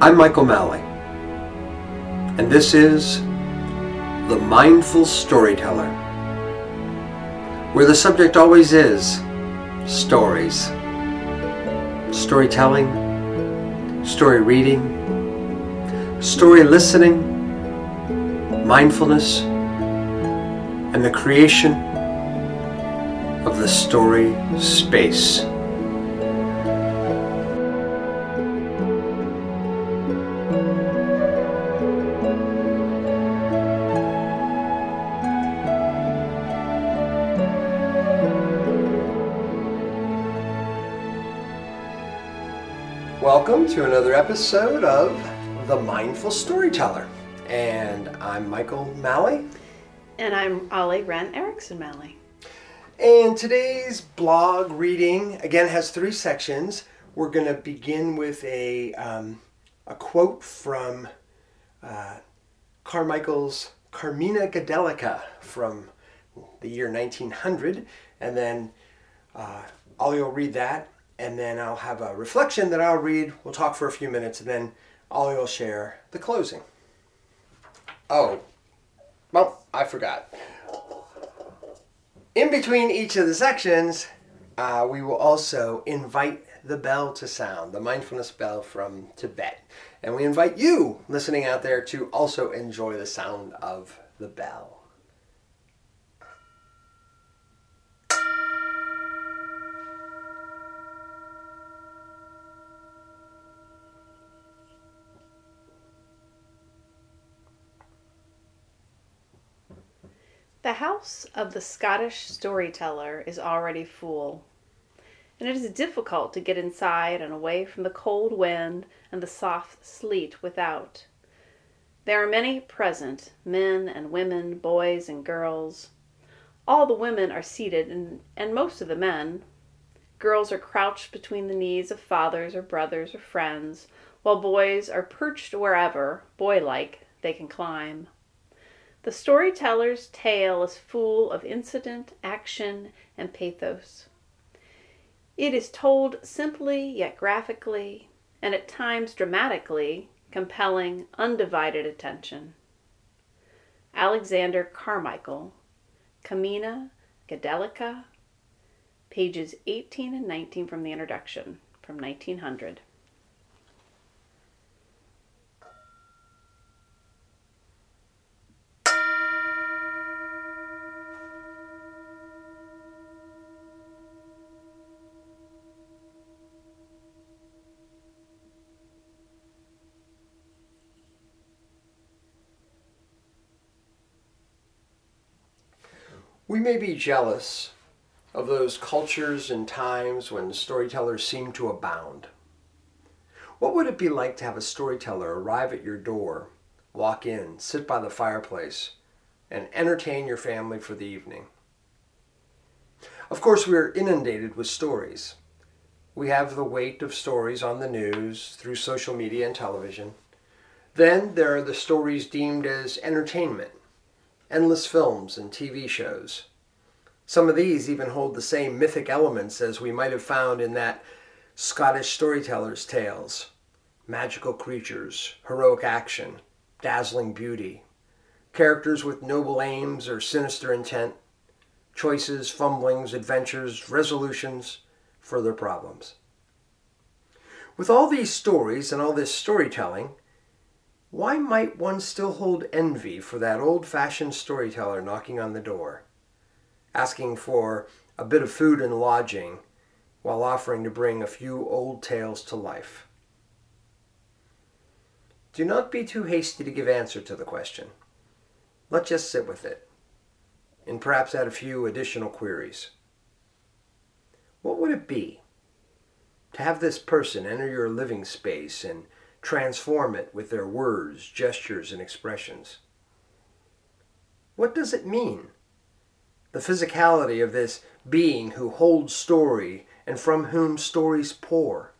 I'm Michael Malley, and this is The Mindful Storyteller, where the subject always is stories. Storytelling, story reading, story listening, mindfulness, and the creation of the story space. Welcome to another episode of The Mindful Storyteller. And I'm Michael Malley. And I'm Ollie Wren Erickson Malley. And today's blog reading again has three sections. We're going to begin with a, um, a quote from uh, Carmichael's Carmina Gadelica from the year 1900. And then uh, Ollie will read that and then I'll have a reflection that I'll read. We'll talk for a few minutes, and then Ollie will share the closing. Oh, well, I forgot. In between each of the sections, uh, we will also invite the bell to sound, the mindfulness bell from Tibet. And we invite you listening out there to also enjoy the sound of the bell. The house of the Scottish storyteller is already full, and it is difficult to get inside and away from the cold wind and the soft sleet without. There are many present men and women, boys and girls. All the women are seated, and, and most of the men. Girls are crouched between the knees of fathers or brothers or friends, while boys are perched wherever, boy like, they can climb. The storyteller's tale is full of incident, action, and pathos. It is told simply yet graphically, and at times dramatically, compelling undivided attention. Alexander Carmichael, Carmina Gadelica, pages 18 and 19 from the introduction, from 1900. We may be jealous of those cultures and times when storytellers seem to abound. What would it be like to have a storyteller arrive at your door, walk in, sit by the fireplace, and entertain your family for the evening? Of course, we are inundated with stories. We have the weight of stories on the news, through social media and television. Then there are the stories deemed as entertainment endless films and TV shows. Some of these even hold the same mythic elements as we might have found in that Scottish storyteller's tales magical creatures, heroic action, dazzling beauty, characters with noble aims or sinister intent, choices, fumblings, adventures, resolutions, further problems. With all these stories and all this storytelling, why might one still hold envy for that old fashioned storyteller knocking on the door, asking for a bit of food and lodging while offering to bring a few old tales to life? Do not be too hasty to give answer to the question. Let us just sit with it, and perhaps add a few additional queries. What would it be to have this person enter your living space and transform it with their words, gestures, and expressions. What does it mean? The physicality of this being who holds story and from whom stories pour.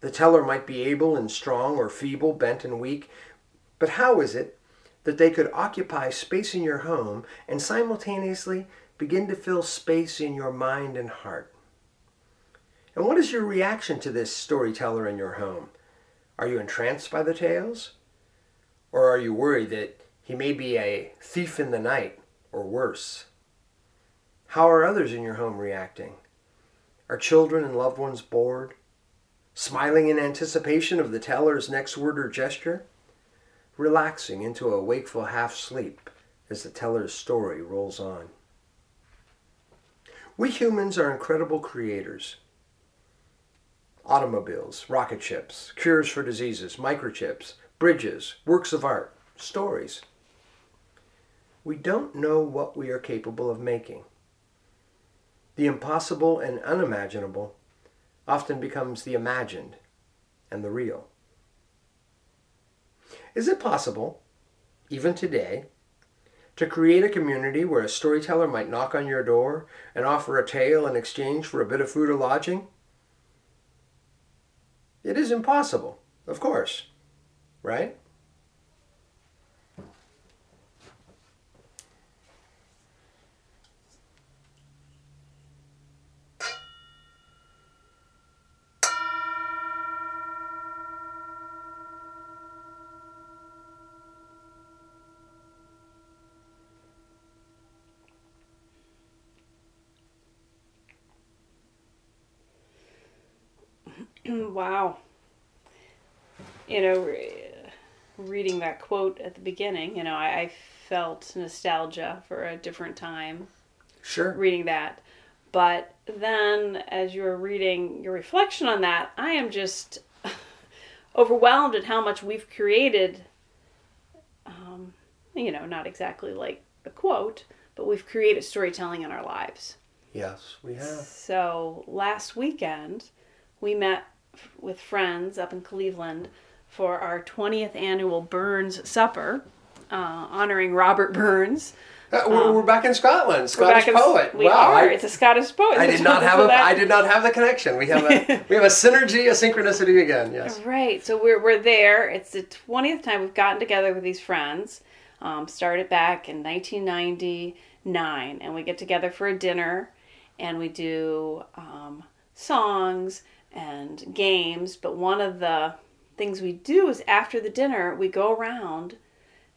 The teller might be able and strong or feeble, bent and weak, but how is it that they could occupy space in your home and simultaneously begin to fill space in your mind and heart? And what is your reaction to this storyteller in your home? Are you entranced by the tales? Or are you worried that he may be a thief in the night or worse? How are others in your home reacting? Are children and loved ones bored? Smiling in anticipation of the teller's next word or gesture? Relaxing into a wakeful half sleep as the teller's story rolls on. We humans are incredible creators. Automobiles, rocket ships, cures for diseases, microchips, bridges, works of art, stories. We don't know what we are capable of making. The impossible and unimaginable often becomes the imagined and the real. Is it possible, even today, to create a community where a storyteller might knock on your door and offer a tale in exchange for a bit of food or lodging? It is impossible, of course, right? wow. You know, re- reading that quote at the beginning, you know, I, I felt nostalgia for a different time Sure. reading that. But then, as you were reading your reflection on that, I am just overwhelmed at how much we've created. Um, you know, not exactly like the quote, but we've created storytelling in our lives. Yes, we have. So last weekend, we met with friends up in Cleveland for our 20th annual Burns Supper, uh, honoring Robert Burns. Uh, we're, we're back in Scotland. Scottish in- poet. We wow. are. I, it's a Scottish poet. I did not have a. that- I did not have the connection. We have a. we have a synergy, a synchronicity again. Yes. Right. So we're, we're there. It's the 20th time we've gotten together with these friends. Um, started back in 1999. And we get together for a dinner and we do um, songs and games. But one of the things we do is after the dinner, we go around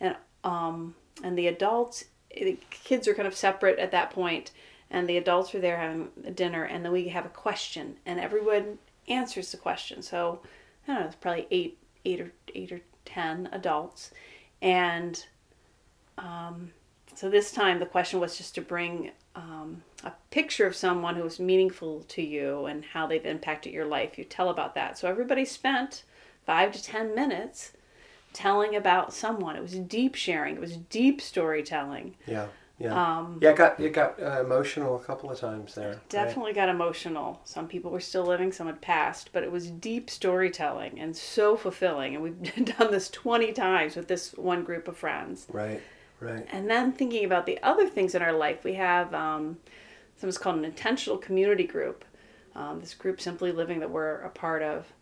and, um, and the adults, the kids are kind of separate at that point, and the adults are there having dinner, and then we have a question, and everyone answers the question. So I don't know, it's probably eight, eight or eight or ten adults, and um, so this time the question was just to bring um, a picture of someone who was meaningful to you and how they've impacted your life. You tell about that. So everybody spent five to ten minutes telling about someone. It was deep sharing. It was deep storytelling. Yeah. Yeah. Um, yeah. It got it got uh, emotional a couple of times there. right? definitely got emotional. Some people were still living, some had passed, but it was deep storytelling and so fulfilling. And we've done this 20 times with this one group of friends. Right. Right. And then thinking about the other things in our life, we have um, something's called an intentional community group. Um, this group, Simply Living, that we're a part of.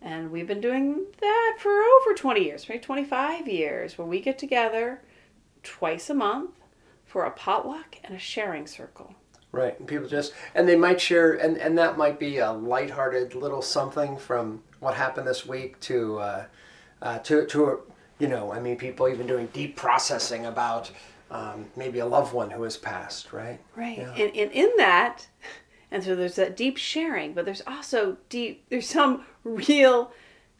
And we've been doing that for over 20 years, maybe 25 years, where we get together twice a month for a potluck and a sharing circle. Right, and people just and they might share, and and that might be a lighthearted little something from what happened this week to, uh, uh, to to you know, I mean, people even doing deep processing about um, maybe a loved one who has passed, right? Right. Yeah. And, and in that, and so there's that deep sharing, but there's also deep, there's some real,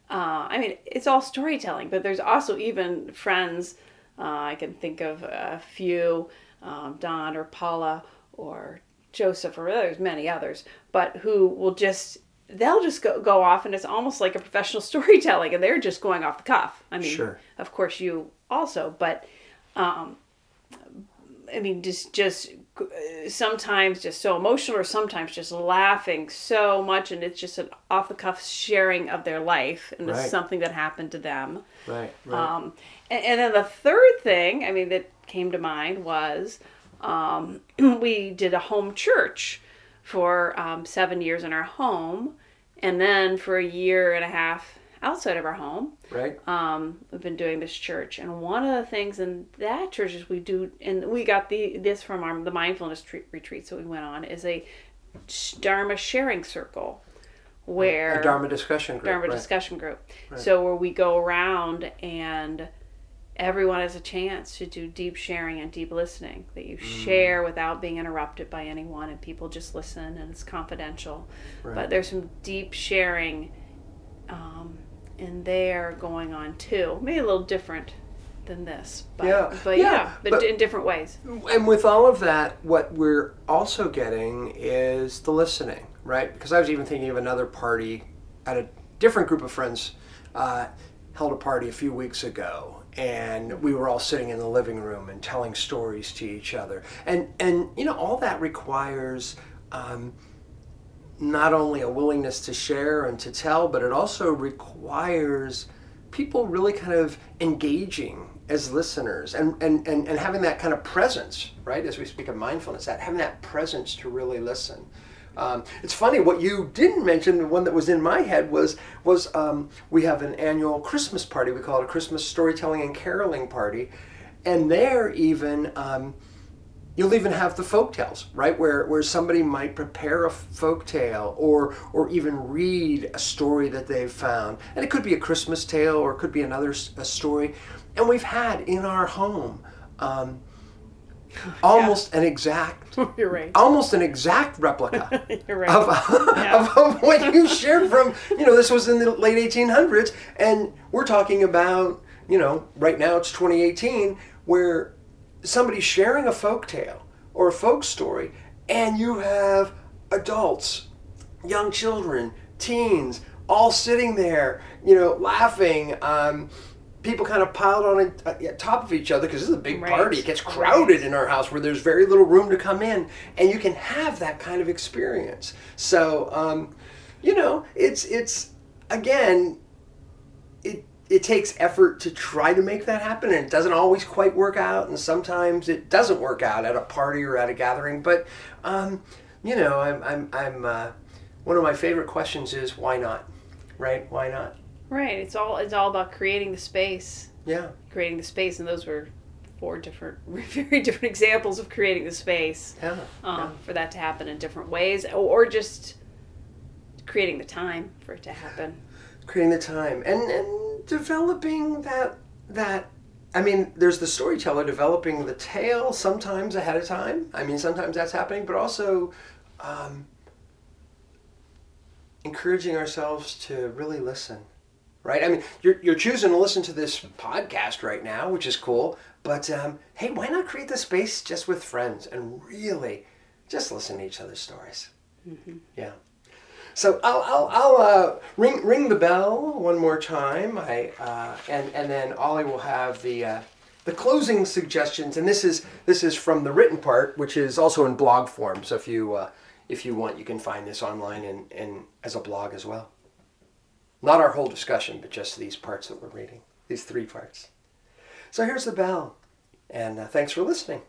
uh, I mean, it's all storytelling, but there's also even friends. Uh, I can think of a few, um, Don or Paula or Joseph, or there's many others, but who will just, they'll just go, go off and it's almost like a professional storytelling and they're just going off the cuff. I mean, Sure. of course you also, but um, I mean, just just uh, sometimes just so emotional, or sometimes just laughing so much, and it's just an off the cuff sharing of their life, and it's something that happened to them. Right, right. Um, and, and then the third thing, I mean, that came to mind was um, we did a home church for um, seven years in our home, and then for a year and a half outside of our home right. um, we've been doing this church, and one of the things in that church is we do, and we got the this from our the mindfulness tre- retreats that we went on is a Dharma sharing circle, where A Dharma discussion group. Dharma right. discussion group. Right. So where we go around and everyone has a chance to do deep sharing and deep listening that you Mm. share without being interrupted by anyone and people just listen and it's confidential Right. but there's some deep sharing um, in there going on too maybe a little different than this but Yeah. but Yeah, yeah, but, but- in different ways And with all of that, what we're also getting is the listening, right? Because I was even thinking of another party at a different group of friends uh, held a party a few weeks ago, and we were all sitting in the living room and telling stories to each other, and and you know all that requires. Um, not only a willingness to share and to tell, but it also requires people really kind of engaging as listeners and, and, and, and having that kind of presence, right? As we speak of mindfulness, that having that presence to really listen. Um, it's funny what you didn't mention. The one that was in my head was was um, we have an annual Christmas party. We call it a Christmas storytelling and caroling party, and there even um, You'll even have the folk tales, right? Where, where somebody might prepare a folk tale or, or even read a story that they've found. And it could be a Christmas tale or it could be another story. And we've had in our home um, almost an exact, you're right almost an exact replica right of, Yeah. of, of what you shared from, you know, this was in the late 1800s, and we're talking about, you know, right now it's 2018, where somebody's sharing a folk tale or a folk story, and you have adults, young children, teens, all sitting there, you know, laughing. Um, people kind of piled on uh, yeah, top of each other because this is a big Right. party. It gets Right. crowded in our house where there's very little room to come in, and you can have that kind of experience. So, um, you know, it's it's again, it it takes effort to try to make that happen, and it doesn't always quite work out, and sometimes it doesn't work out at a party or at a gathering. But um, you know, I'm I'm I'm uh, one of my favorite questions is why not, right? Why not? right it's all it's all about creating the space Yeah. creating the space, and those were four different, very different examples of creating the space Yeah. um, for that to happen in different ways, or just creating the time for it to happen. creating the time and and developing that that I mean, there's the storyteller developing the tale sometimes ahead of time. I mean, sometimes that's happening, but also um, encouraging ourselves to really listen, right? I mean, you're, you're choosing to listen to this podcast right now, which is cool, but um, hey, why not create the space just with friends and really just listen to each other's stories? Yeah. So I'll, I'll, I'll uh, ring ring the bell one more time. I uh, and and then Ollie will have the uh, the closing suggestions, and this is this is from the written part, which is also in blog form. So if you uh, if you want, you can find this online and, and as a blog as well. Not our whole discussion, but just these parts that we're reading, these three parts. So here's the bell, and uh, thanks for listening.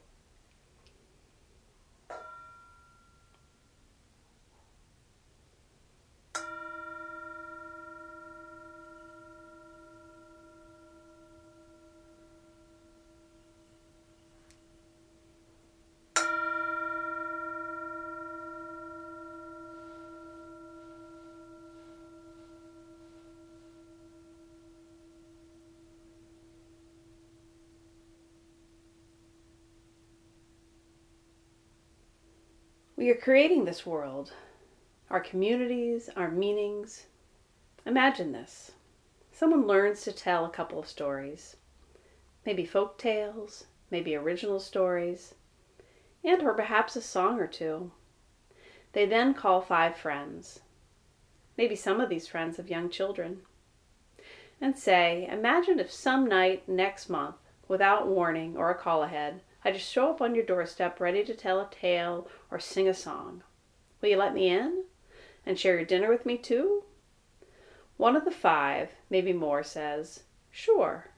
We are creating this world, our communities, our meanings. Imagine this someone learns to tell a couple of stories, maybe folk tales, maybe original stories, and or perhaps a song or two. They then call five friends. Maybe some of these friends have young children. And say, Imagine if some night next month, without warning or a call ahead, I just show up on your doorstep ready to tell a tale or sing a song. Will you let me in? And share your dinner with me too? One of the five, maybe more, says, Sure.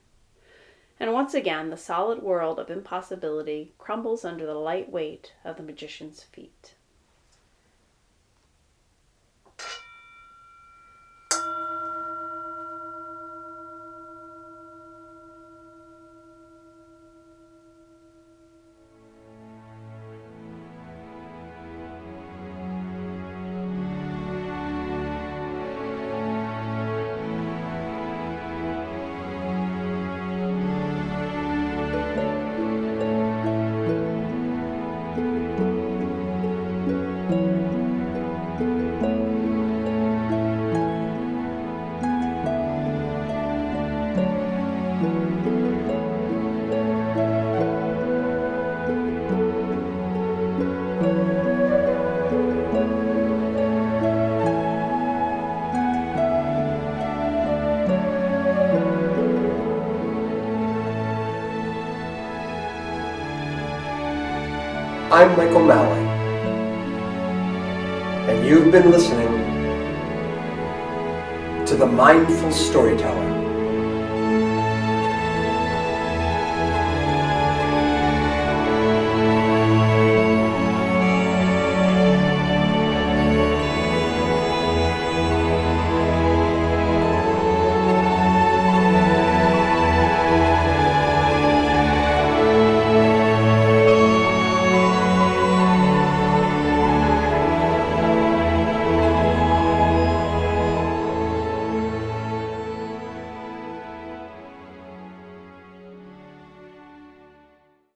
And once again, the solid world of impossibility crumbles under the light weight of the magician's feet. I'm Michael Malley, and you've been listening to The Mindful Storyteller.